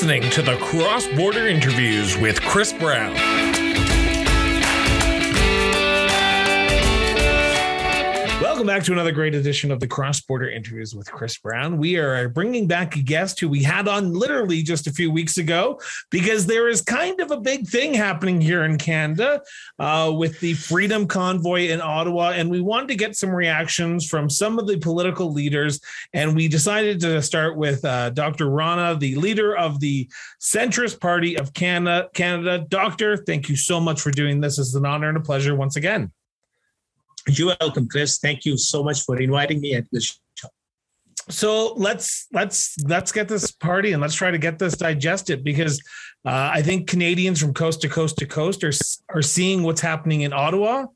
listening to the Cross Border Interviews with Chris Brown. Welcome back to another great edition of the Cross Border Interviews with Chris Brown. We are bringing back a guest who we had on literally just a few weeks ago because there is kind of a big thing happening here in Canada uh, with the Freedom Convoy in Ottawa. And we wanted to get some reactions from some of the political leaders. And we decided to start with uh, Dr. Rana, the leader of the Centrist Party of Canada. Canada. Doctor, thank you so much for doing this. It's an honor and a pleasure once again. You're welcome, Chris. Thank you so much for inviting me at this show. So let's let's let's get this party and let's try to get this digested because uh, I think Canadians from coast to coast to coast are are seeing what's happening in Ottawa.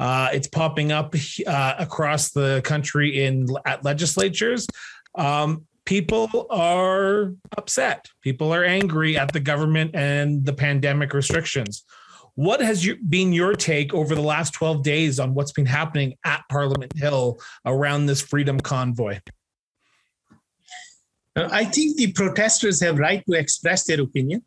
Uh, it's popping up uh, across the country in at legislatures. Um, people are upset. People are angry at the government and the pandemic restrictions. What has you, been your take over the last 12 days on what's been happening at Parliament Hill around this freedom convoy? Uh, I think the protesters have right to express their opinion.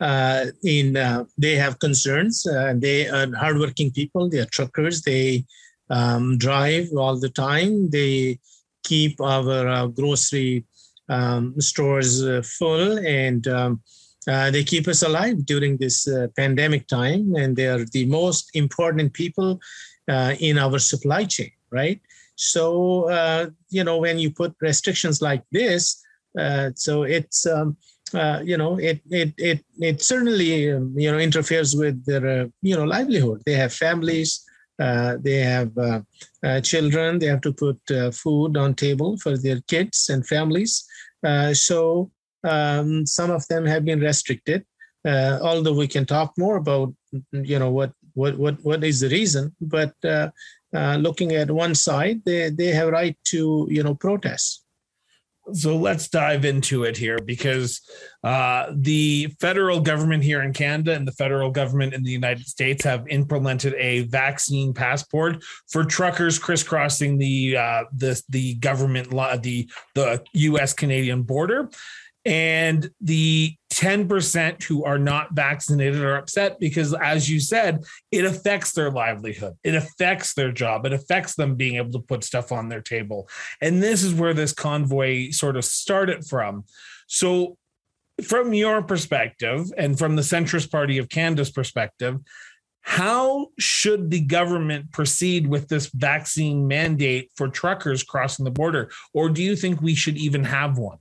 Uh, in uh, they have concerns. Uh, they are hardworking people. They are truckers. They um, drive all the time. They keep our uh, grocery um, stores uh, full, and um, uh, they keep us alive during this uh, pandemic time, and they are the most important people uh, in our supply chain, right? So, uh, you know, when you put restrictions like this, uh, so it's, um, you know, it, it, it, it certainly, um, you know, interferes with their, you know, livelihood. They have families, they have children, they have to put food on table for their kids and families. so, um, some of them have been restricted. Uh, although we can talk more about, you know, what what what what is the reason, but uh, uh, looking at one side, they they have right to you know protest. So let's dive into it here because uh, the federal government here in Canada and the federal government in the United States have implemented a vaccine passport for truckers crisscrossing the uh, the the government the the U.S. Canadian border. And the 10% who are not vaccinated are upset because, as you said, it affects their livelihood. It affects their job. It affects them being able to put stuff on their table. And this is where this convoy sort of started from. So, from your perspective and from the centrist party of Canada's perspective, how should the government proceed with this vaccine mandate for truckers crossing the border? Or do you think we should even have one?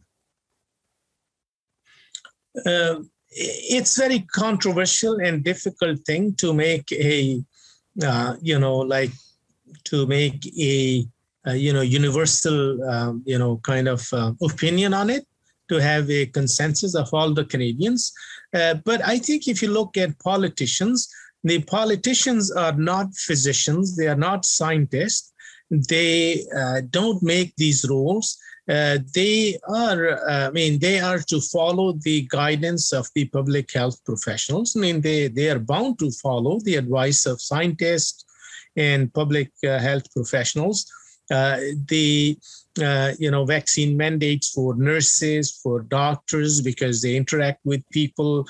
Uh, it's very controversial and difficult thing to make a uh, you know like to make a, a you know universal um, you know kind of uh, opinion on it to have a consensus of all the canadians. Uh, but i think if you look at politicians the politicians are not physicians they are not scientists. They uh, don't make these rules uh, they are, uh, I mean, they are to follow the guidance of the public health professionals. I mean, they, they are bound to follow the advice of scientists and public uh, health professionals. Uh, the uh, you know vaccine mandates for nurses for doctors because they interact with people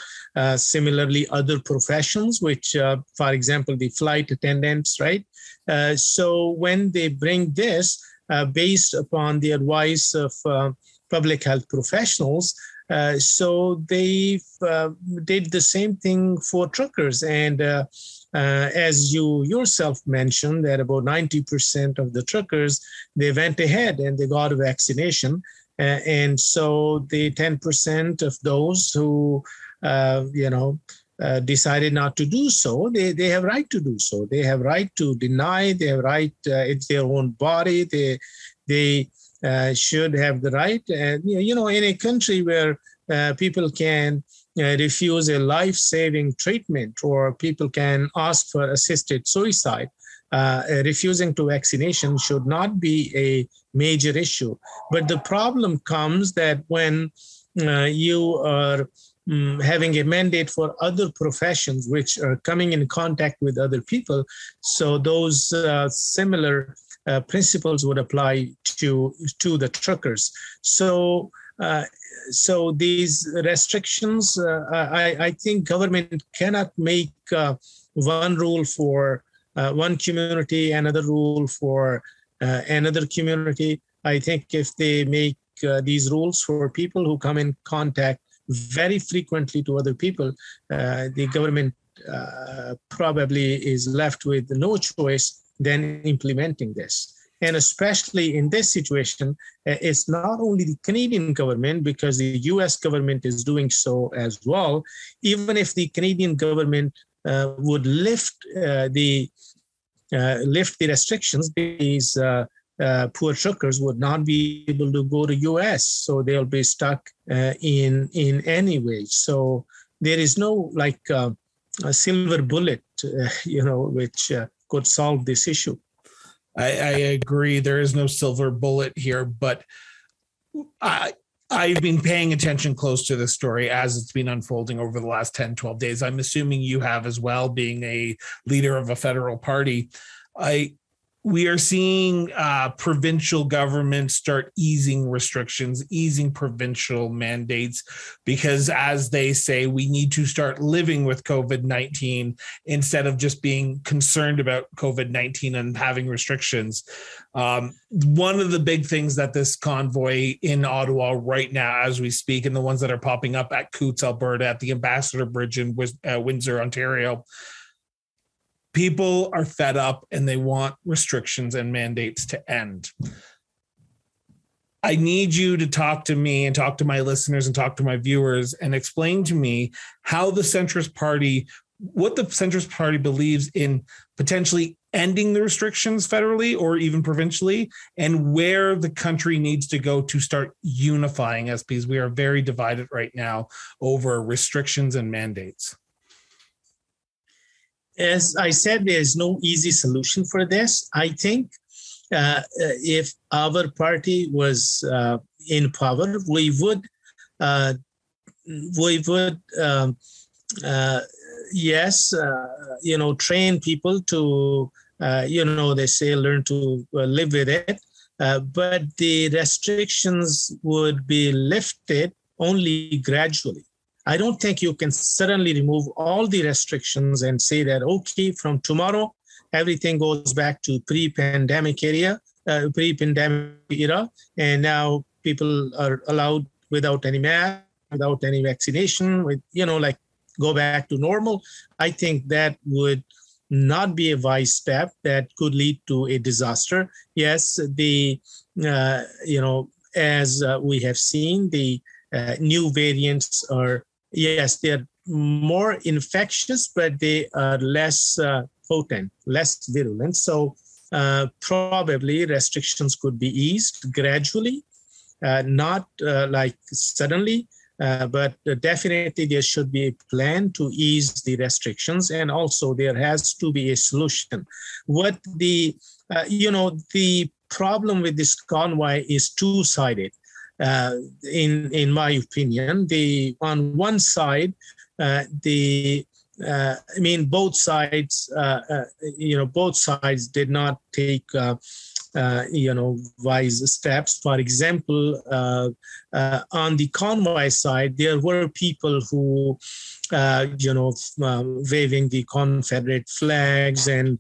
similarly other professions which for example the flight attendants right so when they bring this Uh, based upon the advice of uh, public health professionals. Uh, so they uh, did the same thing for truckers. And uh, as you yourself mentioned, that about 90% of the truckers, they went ahead and they got a vaccination. and so the 10% of those who, you know, uh, decided not to do so, they, they have right to do so. They have right to deny. They have right. Uh, it's their own body. They they uh, should have the right. And you know, in a country where uh, people can uh, refuse a life-saving treatment, or people can ask for assisted suicide. refusing to vaccination should not be a major issue. But the problem comes that when you are um, having a mandate for other professions which are coming in contact with other people. So those uh, similar uh, principles would apply to to the truckers. So uh, so these restrictions, uh, I, I, think government cannot make uh, one rule for uh, one community, another rule for another community. I think if they make uh, these rules for people who come in contact very frequently to other people, uh, the government probably is left with no choice than implementing this. And especially in this situation, uh, it's not only the Canadian government, because the US government is doing so as well. Even if the Canadian government uh, would lift uh, the uh, lift the restrictions, these uh, uh, poor truckers would not be able to go to US, so they'll be stuck in in any way. So there is no like a silver bullet, you know, which could solve this issue. I, I agree. There is no silver bullet here, but I I've been paying attention close to this story as it's been unfolding over the last 10, 12 days. I'm assuming you have as well, being a leader of a federal party. I we are seeing uh, provincial governments start easing restrictions, easing provincial mandates, because as they say, we need to start living with COVID 19 instead of just being concerned about COVID 19 and having restrictions. Um, one of the big things that this convoy in Ottawa right now, as we speak, and the ones that are popping up at Coutts, Alberta, at the Ambassador Bridge in uh, Windsor, Ontario, people are fed up and they want restrictions and mandates to end. I need you to talk to me and talk to my listeners and talk to my viewers and explain to me how the centrist party, what the centrist party believes in potentially ending the restrictions federally or even provincially, and where the country needs to go to start unifying SPs. We are very divided right now over restrictions and mandates as I said, there's no easy solution for this. I think uh, if our party was uh, in power, we would uh, we would um, uh, yes, uh, you know, train people to uh, you know they say learn to live with it, but the restrictions would be lifted only gradually. I don't think you can suddenly remove all the restrictions and say that, okay, from tomorrow, everything goes back to pre-pandemic area, uh, pre-pandemic era, and now people are allowed without any mask, without any vaccination, with you know, like go back to normal. I think that would not be a wise step that could lead to a disaster. Yes, the uh, you know, as uh, we have seen, the uh, new variants are yes, they're more infectious, but they are less uh, potent, less virulent. So uh, probably restrictions could be eased gradually, uh, not uh, like suddenly, uh, but definitely there should be a plan to ease the restrictions, and also there has to be a solution. What the uh, you know the problem with this convoy is two-sided uh, in in my opinion. The on one side, uh, the uh, I mean, both sides, uh, uh, you know, both sides did not take, you know, wise steps. For example, on the convoy side, there were people who, you know, waving the Confederate flags and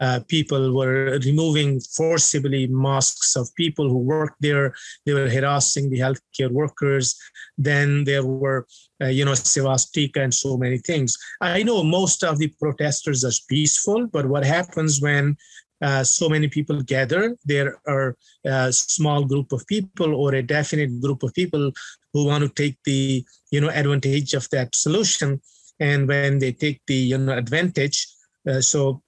uh, people were removing forcibly masks of people who worked there. They were harassing the healthcare workers. Then there were, uh, you know, swastika and so many things. I know most of the protesters are peaceful, but what happens when uh, so many people gather, there are a small group of people or a definite group of people who want to take the, you know, advantage of that solution. And when they take the, you know, advantage, uh, so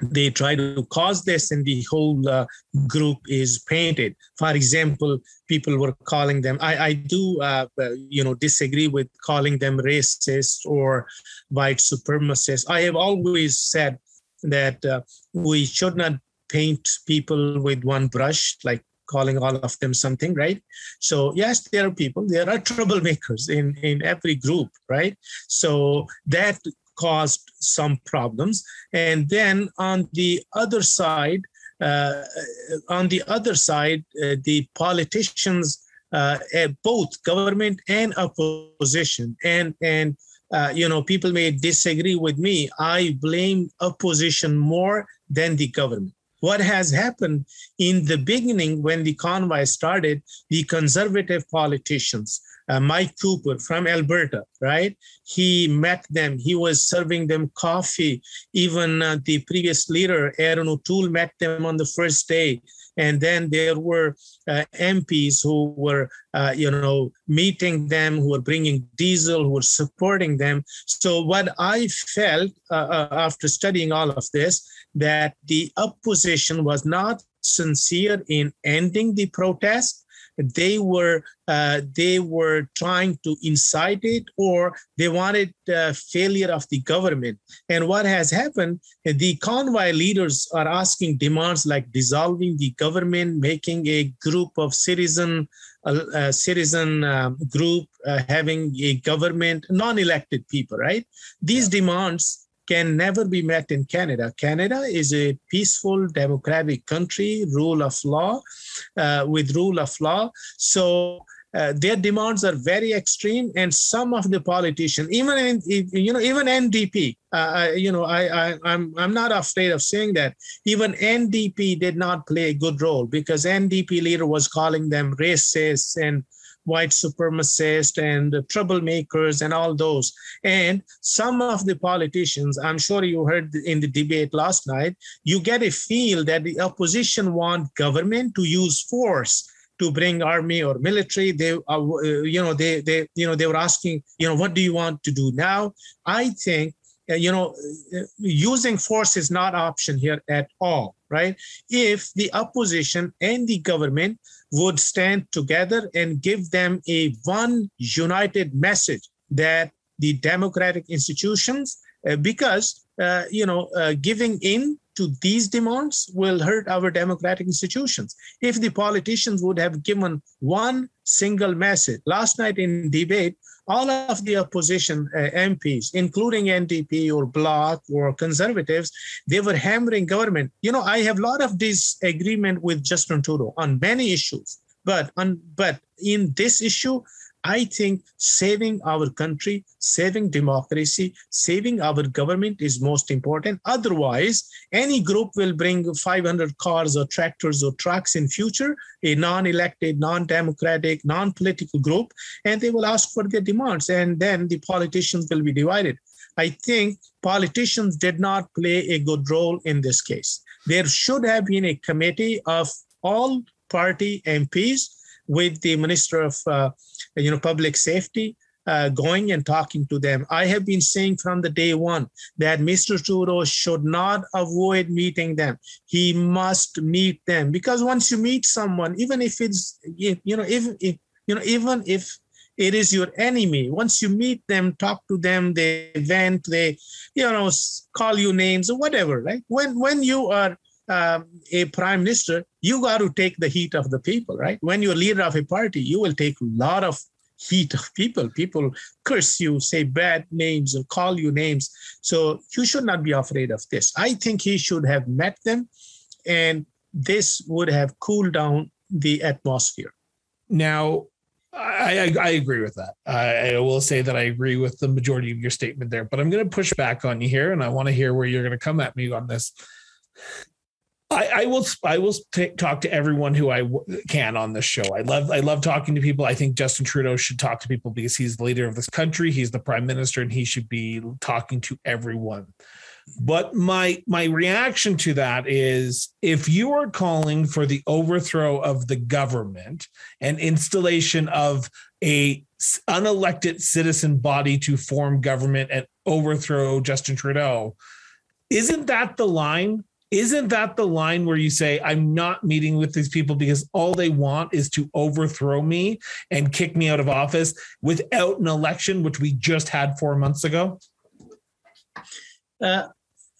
they try to cause this and the whole uh, group is painted. For example people were calling them i, I do uh, you know disagree with calling them racist or white supremacist. I have always said that uh, we should not paint people with one brush like calling all of them something right? So yes there are people there are troublemakers in in every group right? So that caused some problems. And then on the other side, uh, on the other side, uh, the politicians uh, both government and opposition. And and uh, you know, people may disagree with me. I blame opposition more than the government. What has happened in the beginning when the convoy started, the conservative politicians, uh, Mike Cooper from Alberta, right? He met them. He was serving them coffee. Even uh, the previous leader, Erin O'Toole, met them on the first day. And then there were uh, MPs who were, uh, you know, meeting them, who were bringing diesel, who were supporting them. So what I felt uh, uh, after studying all of this, that the opposition was not sincere in ending the protest they were uh, they were trying to incite it or they wanted uh, failure of the government and what has happened the convoy leaders are asking demands like dissolving the government making a group of citizen uh, citizen um, group uh, having a government non-elected people right these yeah. demands can never be met in Canada. Canada is a peaceful, democratic country, rule of law, uh, with rule of law. So uh, their demands are very extreme, and some of the politicians, even in, you know, even NDP, uh, you know, I, I I'm I'm not afraid of saying that. Even NDP did not play a good role because NDP leader was calling them racists and white supremacists and troublemakers and all those. And some of the politicians, I'm sure you heard in the debate last night, you get a feel that the opposition want government to use force to bring army or military. They uh, you know they they you know they were asking you know what do you want to do now? I think uh, you know uh, using force is not option here at all right? If the opposition and the government would stand together and give them a one united message that the democratic institutions, uh, because uh, you know, uh, giving in to these demands will hurt our democratic institutions. If the politicians would have given one single message, last night in debate, all of the opposition uh, MPs, including NDP or Bloc or conservatives, they were hammering government. You know, I have a lot of disagreement with Justin Trudeau on many issues, but on but in this issue, I think saving our country, saving democracy, saving our government is most important. Otherwise, any group will bring 500 cars or tractors or trucks in future, a non-elected, non-democratic, non-political group, and they will ask for their demands, and then the politicians will be divided. I think politicians did not play a good role in this case. There should have been a committee of all party MPs with the Minister of uh, you know public safety uh, going and talking to them. I have been saying from the day one that Mr. Trudeau should not avoid meeting them. He must meet them because once you meet someone, even if it's you know if, if you know even if it is your enemy once you meet them talk to them they vent they you know call you names or whatever right when when you are um, a prime minister, you got to take the heat of the people, right? When you're leader of a party, you will take a lot of heat of people. People curse you, say bad names, or call you names. So you should not be afraid of this. I think he should have met them, and this would have cooled down the atmosphere. Now, I, I, I, agree with that. I, I, will say that I agree with the majority of your statement there, but I'm going to push back on you here, and I want to hear where you're going to come at me on this. I, I, will. I will t- talk to everyone who I w- can on this show. I love. I love talking to people. I think Justin Trudeau should talk to people because he's the leader of this country. He's the prime minister, and he should be talking to everyone. But my my reaction to that is, if you are calling for the overthrow of the government and installation of a unelected citizen body to form government and overthrow Justin Trudeau, isn't that the line isn't that the line where you say i'm not meeting with these people because all they want is to overthrow me and kick me out of office without an election which we just had four months ago uh,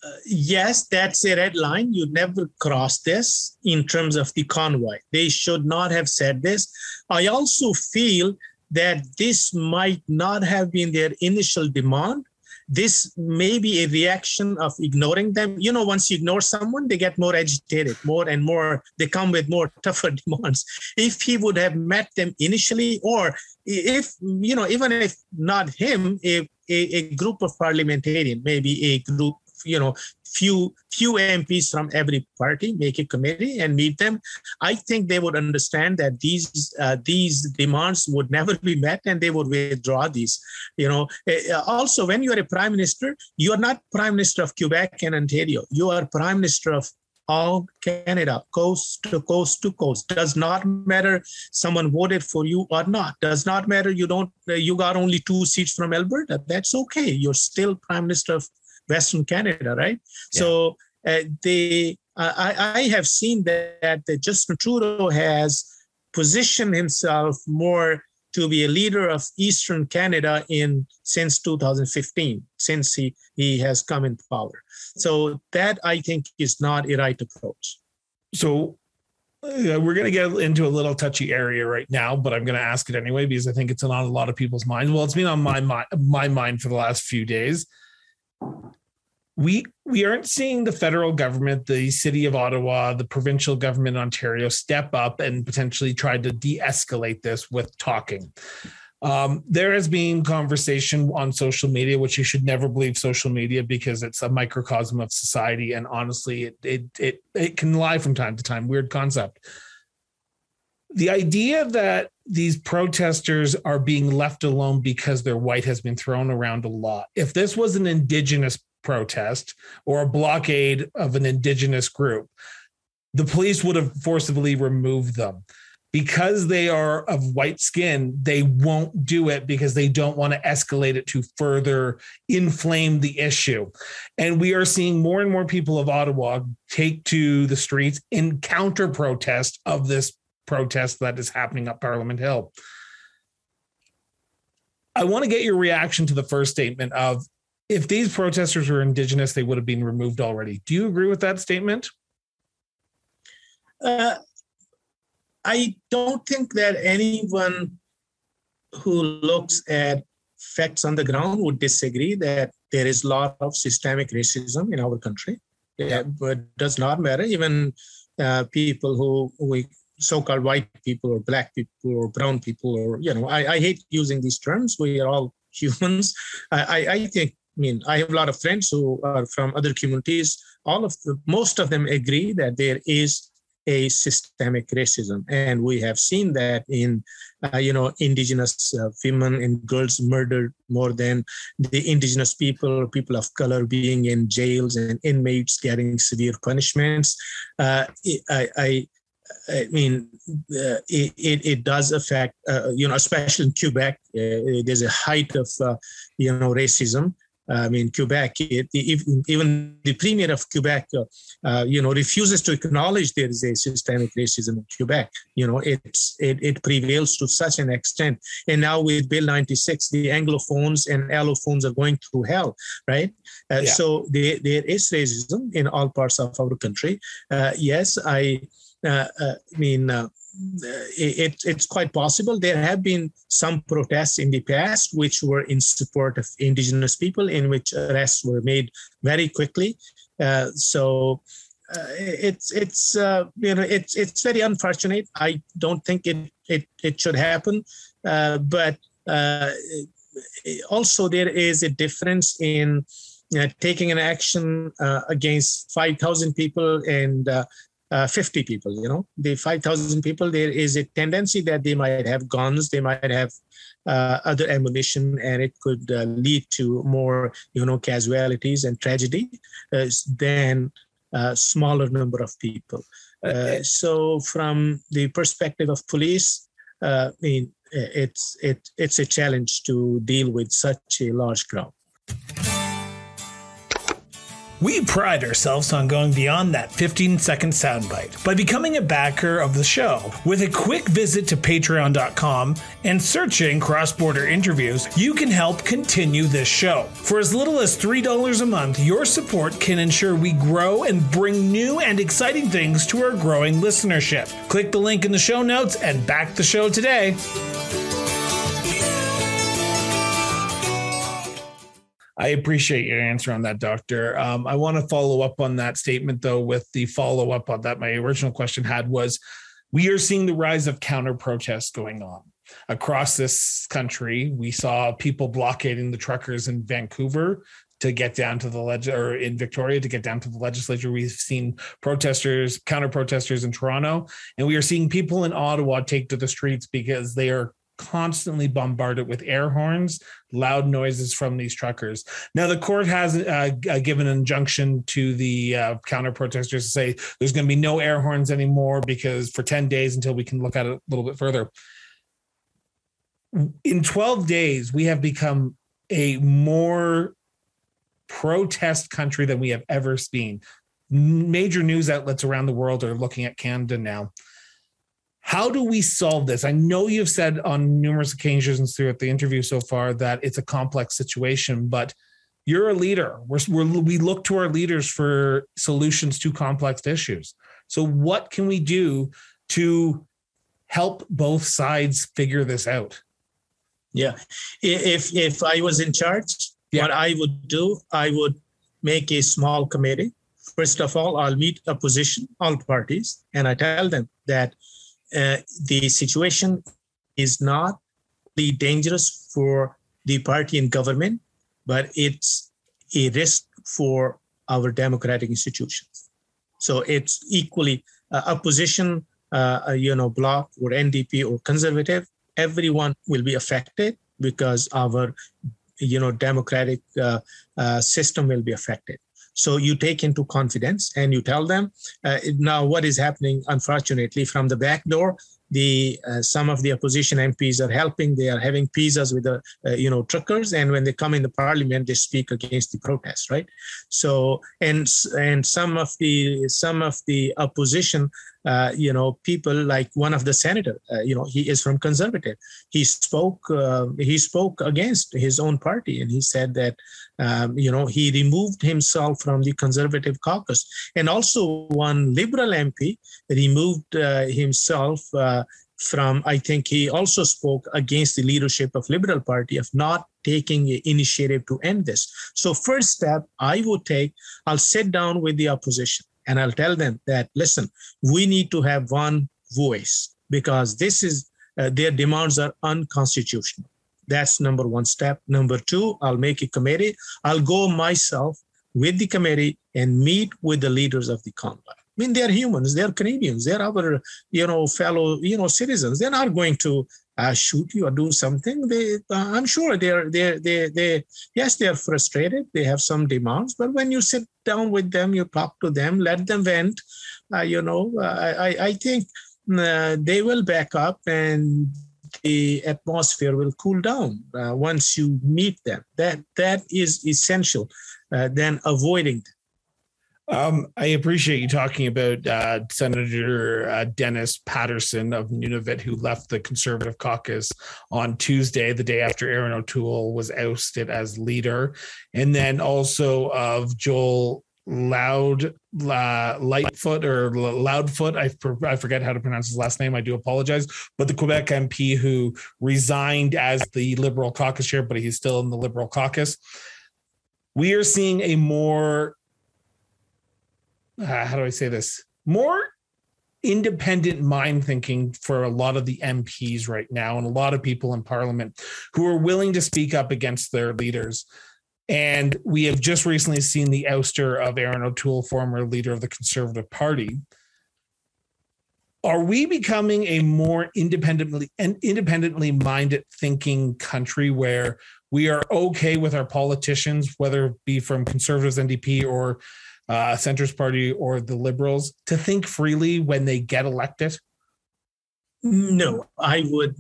uh, yes that's a red line. You never cross this in terms of the convoy. They should not have said this. I also feel that this might not have been their initial demand this may be a reaction of ignoring them. You know, once you ignore someone, they get more agitated, more and more, they come with more tougher demands. If he would have met them initially, or if, you know, even if not him, a, a, a group of parliamentarians, maybe a group you know few few MPs from every party make a committee and meet them. I think they would understand that these uh, these demands would never be met and they would withdraw these. You know, eh, eh, also when you are a prime minister, you are not prime minister of Quebec and Ontario. You are prime minister of all Canada, coast to coast to coast. Does not matter someone voted for you or not. Does not matter you don't you got only two seats from Alberta. That's okay. You're still prime minister of Western Canada, right? Yeah. So uh, they, I, I have seen that, that Justin Trudeau has positioned himself more to be a leader of Eastern Canada in since 2015, since he, he has come in power. So that I think is not a right approach. So uh, we're going to get into a little touchy area right now, but I'm going to ask it anyway because I think it's on a lot of people's minds. Well, it's been on my mind, my mind for the last few days we we aren't seeing the federal government, the city of Ottawa, the provincial government in Ontario step up and potentially try to de-escalate this with talking. Um, there has been conversation on social media, which you should never believe social media because it's a microcosm of society, and honestly, it it it, it can lie from time to time. Weird concept. The idea that these protesters are being left alone because their white has been thrown around a lot. If this was an indigenous protest or a blockade of an indigenous group, the police would have forcibly removed them. Because they are of white skin, they won't do it because they don't want to escalate it to further inflame the issue. And we are seeing more and more people of Ottawa take to the streets in counter protest of this protest that is happening up Parliament Hill. I want to get your reaction to the first statement of if these protesters were indigenous, they would have been removed already. Do you agree with that statement? Uh, I don't think that anyone who looks at facts on the ground would disagree that there is a lot of systemic racism in our country. Yeah, but does not matter. Even uh, people who we so-called white people or black people or brown people or you know, I, I hate using these terms. We are all humans. I, I think I mean, I have a lot of friends who are from other communities. All of the, most of them agree that there is a systemic racism, and we have seen that in, uh, you know, indigenous uh, women and girls murdered more than the indigenous people, people of color being in jails and inmates getting severe punishments. Uh, I, I I mean, uh, it, it, it, does affect, uh, you know, especially in Quebec, uh, there's a height of, uh, you know, racism. I mean, Quebec, it, even the premier of Quebec, uh, uh, you know, refuses to acknowledge there is a systemic racism in Quebec. You know, it's it, it prevails to such an extent. And now with Bill 96, the Anglophones and Allophones are going through hell, right? Uh, yeah. So there, there is racism in all parts of our country. Uh, yes, I, uh, uh, I mean, it, it's quite possible. There have been some protests in the past which were in support of indigenous people, in which arrests were made very quickly. Uh, so uh, it's it's uh, you know it's it's very unfortunate. I don't think it it it should happen, uh, but uh, also there is a difference in. Uh, taking an action against 5,000 people and uh, 50 people you know? The 5000 people there is a tendency that they might have guns they might have uh, other ammunition and it could uh, lead to more you know casualties and tragedy uh, than a smaller number of people. Uh, so from the perspective of police uh, i mean it's it, it's a challenge to deal with such a large crowd we pride ourselves on going beyond that 15 second soundbite by becoming a backer of the show. With a quick visit to patreon.com and searching cross border interviews, you can help continue this show. For as little as $3 a month, your support can ensure we grow and bring new and exciting things to our growing listenership. Click the link in the show notes and back the show today. I appreciate your answer on that, Doctor. Um, I want to follow up on that statement, though, with the follow up on that. My original question had was we are seeing the rise of counter protests going on across this country. We saw people blockading the truckers in Vancouver to get down to the leg or in Victoria to get down to the legislature. We've seen protesters, counter protesters in Toronto, and we are seeing people in Ottawa take to the streets because they are constantly bombarded with air horns, loud noises from these truckers. Now, the court has uh, uh given an injunction to the uh, counter protesters to say there's going to be no air horns anymore because for 10 days until we can look at it a little bit further. In 12 days, we have become a more protest country than we have ever seen. Major news outlets around the world are looking at Canada now. How do we solve this? I know you've said on numerous occasions throughout the interview so far that it's a complex situation, but you're a leader. We're, we're, we look to our leaders for solutions to complex issues. So, what can we do to help both sides figure this out? Yeah, if if I was in charge, yeah. What I would do, I would make a small committee. First of all, I'll meet opposition, all parties, and I tell them that uh, the situation is not really dangerous for the party and government, but it's a risk for our democratic institutions. So it's equally uh, opposition, uh, you know, bloc or NDP or conservative. Everyone will be affected because our you know democratic uh, uh, system will be affected so you take into confidence and you tell them uh, now what is happening unfortunately from the back door the uh, some of the opposition MPs are helping. They are having pizzas with the uh, you know truckers, and when they come in the parliament, they speak against the protests, right? So and and some of the some of the opposition, uh, you know, people like one of the senator, uh, you know, he is from conservative. He spoke uh, he spoke against his own party, and he said that um, you know he removed himself from the conservative caucus, and also one liberal MP removed uh, himself from i think he also spoke against the leadership of liberal party of not taking initiative to end this. So first step i would take i'll sit down with the opposition and i'll tell them that listen we need to have one voice because this is uh, their demands are unconstitutional that's number one step number two i'll make a committee i'll go myself with the committee and meet with the leaders of the convoy I mean, they're humans, they're Canadians, they're our, you know, fellow, you know, citizens. They're not going to uh, shoot you or do something. They, uh, I'm sure they're, they're, they, they, yes, they're frustrated. They have some demands, but when you sit down with them, you talk to them, let them vent. Uh, you know, I, I think uh, they will back up and the atmosphere will cool down uh, once you meet them. That that is essential. Uh, than avoiding them. Um, I appreciate you talking about uh, Senator uh, Dennis Patterson of Nunavut, who left the Conservative caucus on Tuesday, the day after Erin O'Toole was ousted as leader, and then also of Joel Loud uh, Lightfoot or Loudfoot. I, I forget how to pronounce his last name. I do apologize. But the Quebec MP who resigned as the Liberal caucus chair, but he's still in the Liberal caucus. We are seeing a more uh, how do I say this? More independent mind thinking for a lot of the MPs right now and a lot of people in parliament who are willing to speak up against their leaders. And we have just recently seen the ouster of Erin O'Toole, former leader of the Conservative Party. Are we becoming a more independently and independently minded thinking country where we are okay with our politicians, whether it be from conservatives, NDP, or uh, Centrist Party or the Liberals to think freely when they get elected? No, I would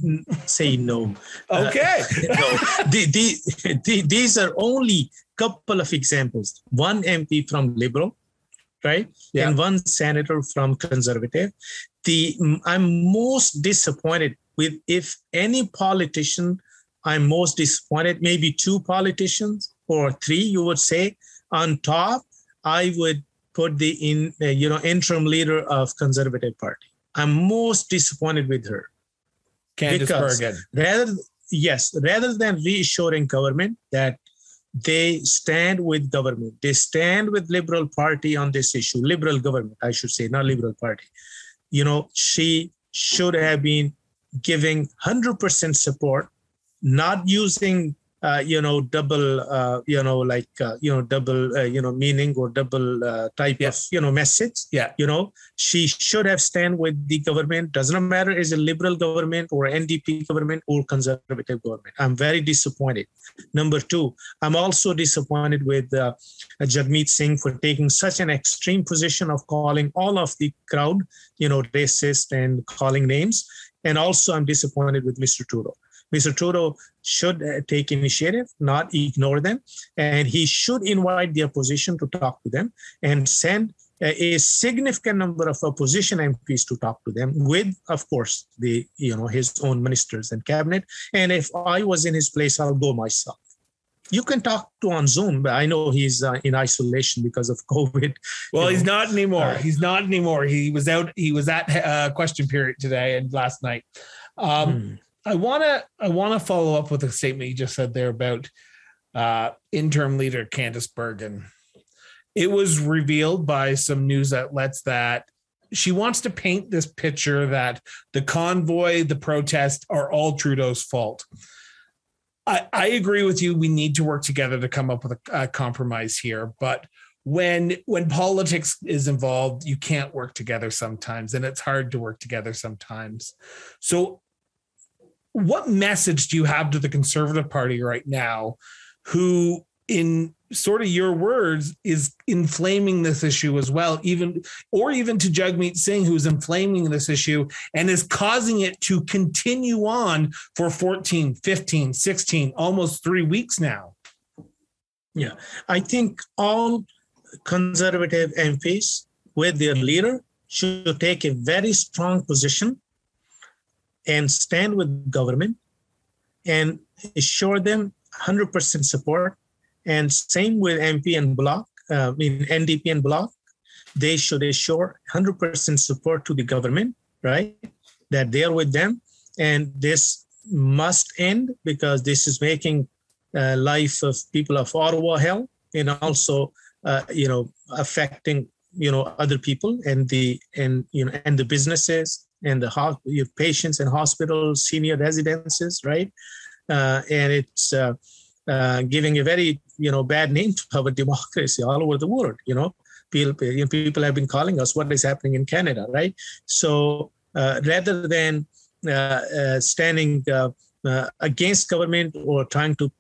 say no. Uh, okay. Uh, no, the, the, the, these are only couple of examples. One MP from Liberal, right, yeah. and one senator from Conservative. The I'm most disappointed with if any politician. I'm most disappointed. Maybe two politicians or three, you would say, on top I would put the in uh, you know interim leader of Conservative Party. I'm most disappointed with her. Candice because Bergen. Rather, yes, rather than reassuring government that they stand with government. They stand with Liberal Party on this issue. Liberal government, I should say, not Liberal Party. You know, she should have been giving 100% support, not using uh, you know double uh, you know like uh, you know double uh, you know meaning or double uh, type yeah. of you know message. Yeah. You know she should have stand with the government. Doesn't matter is a liberal government or ndp government or conservative government. I'm very disappointed. Number two i'm also disappointed with uh, jagmeet singh for taking such an extreme position of calling all of the crowd you know racist and calling names. And also i'm disappointed with mr trudeau Mr. Trudeau should uh, take initiative, not ignore them, and he should invite the opposition to talk to them and send a significant number of opposition MPs to talk to them with, of course, the you know his own ministers and cabinet. And if I was in his place, I'll go myself. You can talk to on Zoom, but I know he's uh, in isolation because of COVID. Well, he's know. not anymore. Uh, he's not anymore. He was out. He was at uh, question period today and last night. Um, hmm. I want to I want to follow up with a statement you just said there about uh, interim leader Candice Bergen. It was revealed by some news outlets that she wants to paint this picture that the convoy, the protest are all Trudeau's fault. I, I agree with you. We need to work together to come up with a, a compromise here, but when when politics is involved you can't work together sometimes and it's hard to work together sometimes so what message do you have to the conservative party right now who in sort of your words is inflaming this issue as well even or even to jagmeet singh who's inflaming this issue and is causing it to continue on for 14 15 16 almost three weeks now? Yeah i think all conservative mps with their leader should take a very strong position and stand with government and assure them 100% support. And same with MP and Bloc, uh, in NDP and Bloc, they should assure 100% support to the government, right? That they're with them. And this must end because this is making uh, life of people of Ottawa hell and also, uh, you know, affecting, you know, other people and the, and, you know, and the businesses and the ho- patients in hospitals, senior residences, right? Uh, and it's uh, uh, giving a very you know bad name to our democracy all over the world. You know, people people have been calling us what is happening in Canada, right? So uh, rather than uh, uh, standing against government or trying to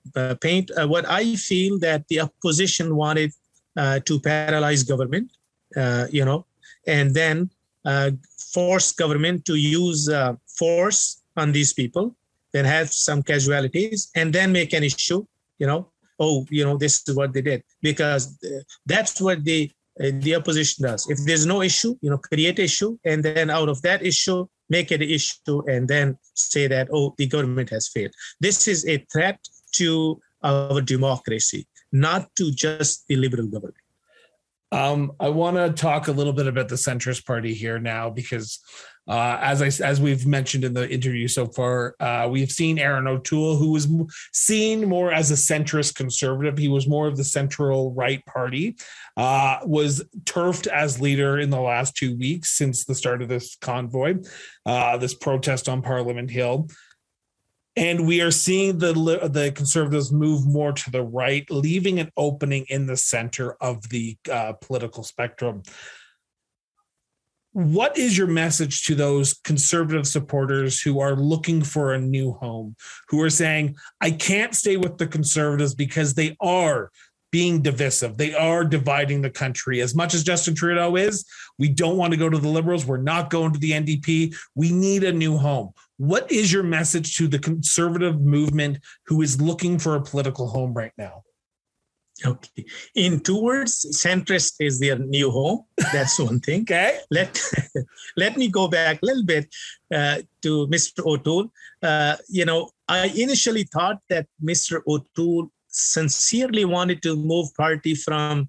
paint, what I feel that the opposition wanted to paralyze government, you know, and then force government to use uh, force on these people, then have some casualties, and then make an issue. You know, oh, you know, this is what they did because uh, that's what the uh, the opposition does. If there's no issue, you know, create issue, and then out of that issue, make it an issue, and then say that oh, the government has failed. This is a threat to our democracy, not to just the liberal government. Um, I want to talk a little bit about the centrist party here now because, uh, as I as we've mentioned in the interview so far, uh, we've seen Erin O'Toole, who was seen more as a centrist conservative. He was more of the central right party. Uh, was turfed as leader in the last two weeks since the start of this convoy, uh, this protest on Parliament Hill and we are seeing the the conservatives move more to the right, leaving an opening in the center of the uh, political spectrum. What is your message to those conservative supporters who are looking for a new home, who are saying, I can't stay with the conservatives because they are being divisive. They are dividing the country. As much as Justin Trudeau is, we don't want to go to the Liberals. We're not going to the NDP. We need a new home. What is your message to the conservative movement who is looking for a political home right now? Okay. In two words, centrist is their new home. That's one thing. okay. Let let me go back a little bit uh, to Mr. O'Toole. Uh, you know, I initially thought that Mr. O'Toole sincerely wanted to move party from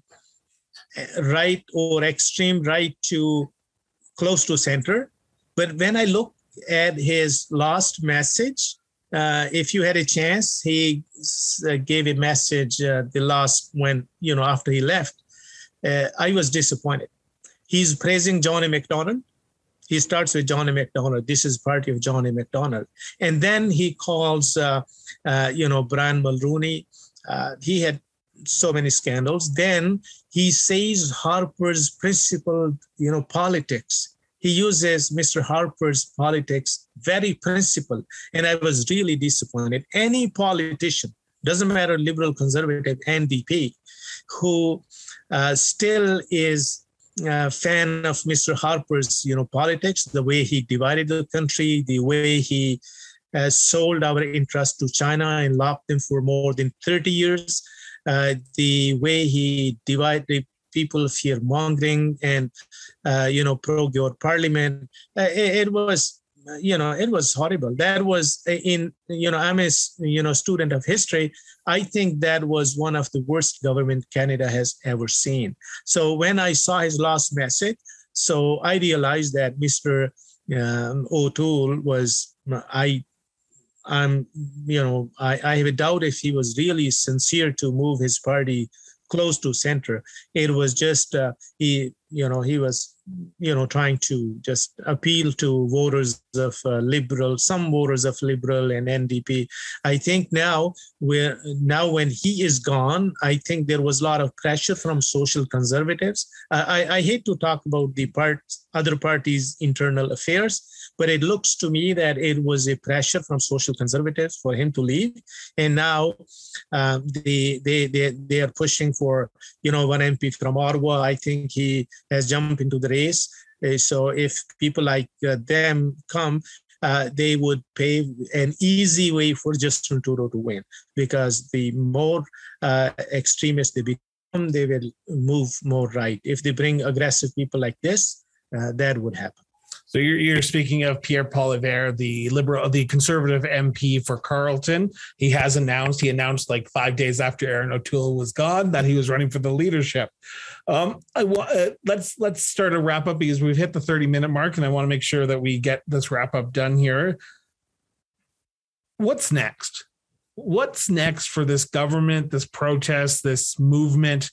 uh, right or extreme right to close to center. But when I look at his last message, uh, if you had a chance, he uh, gave a message uh, the last when you know after he left. Uh, I was disappointed. He's praising John A. Macdonald. He starts with John A. Macdonald. This is party of John A. Macdonald, and then he calls uh, uh, you know Brian Mulroney. he had so many scandals. Then he says Harper's principled you know politics he uses Mr. Harper's politics very principled. And I was really disappointed. Any politician, doesn't matter liberal, conservative, NDP, who uh, still is a fan of Mr. Harper's, you know, politics, the way he divided the country, the way he uh, sold our interest to China and locked them for more than 30 years, uh, the way he divided people fear mongering and uh, you know prorogue parliament. Uh, it, it, was you know it was horrible. That was in you know i'm a you know student of history. I think that was one of the worst government canada has ever seen. So when i saw his last message so i realized that mr um, o'toole was i i'm you know I, I have a doubt if he was really sincere to move his party close to center. It was just uh, he, you know, he was, you know, trying to just appeal to voters of uh, liberal, some voters of liberal and NDP. I think now we're now when he is gone, I think there was a lot of pressure from social conservatives. I, I hate to talk about the part other parties' internal affairs but it looks to me that it was a pressure from social conservatives for him to leave. And now um, they, they, they, they are pushing for, you know, one MP from Ottawa. I think he has jumped into the race. Uh, so if people like uh, them come, uh, they would pave an easy way for Justin Trudeau to win because the more uh, extremist they become, they will move more right. If they bring aggressive people like this, uh, that would happen. So you're, you're speaking of Pierre Poilievre, the liberal, the conservative MP for Carleton. He has announced. He announced like five days after Erin O'Toole was gone that he was running for the leadership. Um, I uh, let's let's start a wrap up because we've hit the 30 minute mark, and I want to make sure that we get this wrap up done here. What's next? What's next for this government, this protest, this movement?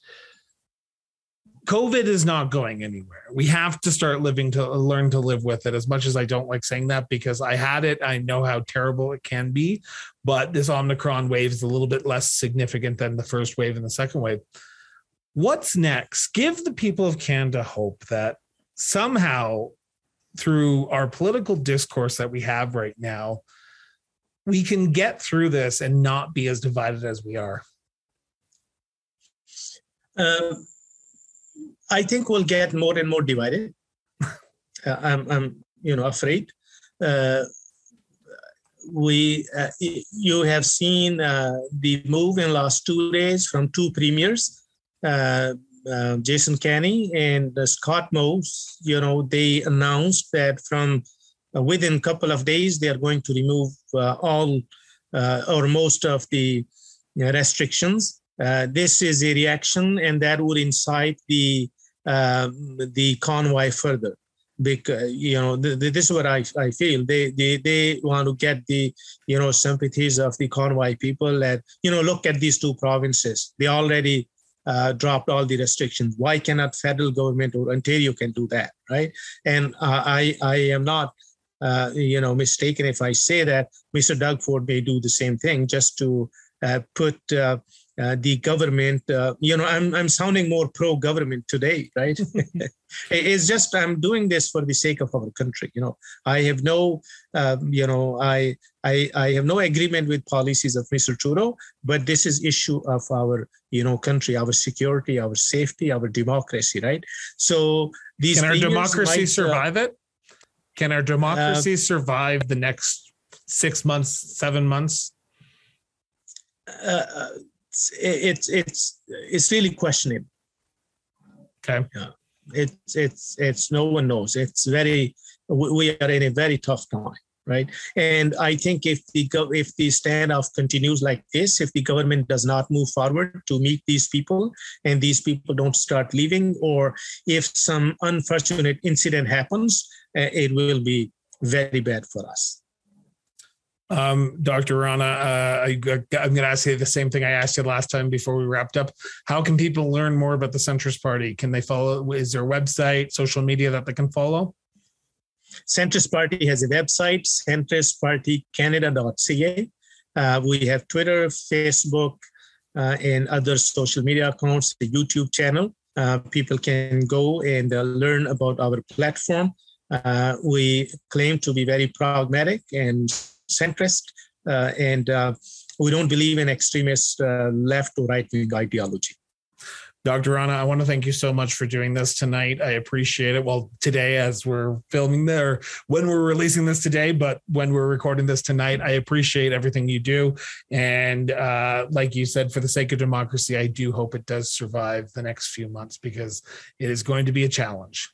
COVID is not going anywhere. We have to start living to learn to live with it. As much as I don't like saying that because I had it, I know how terrible it can be. But this Omicron wave is a little bit less significant than the first wave and the second wave. What's next? Give the people of Canada hope that somehow through our political discourse that we have right now, we can get through this and not be as divided as we are. Um I think we'll get more and more divided. uh, I'm, I'm, you know, afraid. Uh, we, uh, you have seen uh, the move in last two days from two premiers, uh, uh, Jason Kenney and Scott Moe. You know, they announced that from within a couple of days they are going to remove all or most of the restrictions. This is a reaction, and that would incite the um, the convoy further. Because you know the, the, this is what I, I feel. They, they they want to get the you know sympathies of the convoy people that you know look at these two provinces. They already uh, dropped all the restrictions. Why cannot federal government or ontario can do that right? And uh, i i am not uh, you know mistaken if i say that mr doug ford may do the same thing just to uh, put uh, uh, the government uh, you know i'm i'm sounding more pro government today right? It's just i'm doing this for the sake of our country you know. I have no uh, you know I, I i have no agreement with policies of mr trudeau but this is issue of our you know country our security our safety our democracy right? So these can our democracy might, uh, survive it? Can our democracy uh, survive the next six months seven months? uh, it's it's it's really questionable. Okay. Yeah. It's it's it's no one knows. It's very we are in a very tough time, right? And I think if the if the standoff continues like this, if the government does not move forward to meet these people, and these people don't start leaving, or if some unfortunate incident happens, uh, it will be very bad for us. Um, Dr. Rana, uh, I, am going to ask you the same thing I asked you last time before we wrapped up. How can people learn more about the Centrist Party? Can they follow? Is there a website, social media that they can follow? Centrist Party has a website, centristpartycanada.ca. Uh, we have Twitter, Facebook, uh, and other social media accounts, the YouTube channel. Uh, people can go and uh, learn about our platform. Uh, we claim to be very pragmatic and centrist, uh, and uh, we don't believe in extremist uh, left or right wing ideology. Dr. Rana, I want to thank you so much for doing this tonight. I appreciate it. Well, today, as we're filming there, when we're releasing this today, but when we're recording this tonight, I appreciate everything you do. And uh, like you said, for the sake of democracy, I do hope it does survive the next few months because it is going to be a challenge.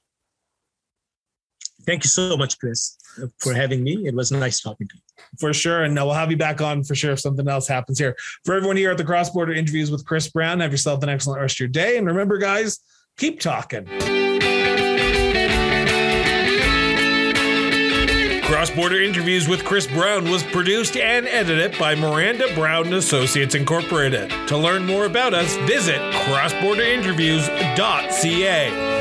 Thank you so much, Chris, for having me. It was nice talking to you. For sure. And we'll have you back on for sure if something else happens here. For everyone here at the Cross Border Interviews with Chris Brown, have yourself an excellent rest of your day. And remember, guys, keep talking. Cross Border Interviews with Chris Brown was produced and edited by Miranda Brown Associates Incorporated. To learn more about us, visit crossborderinterviews.ca.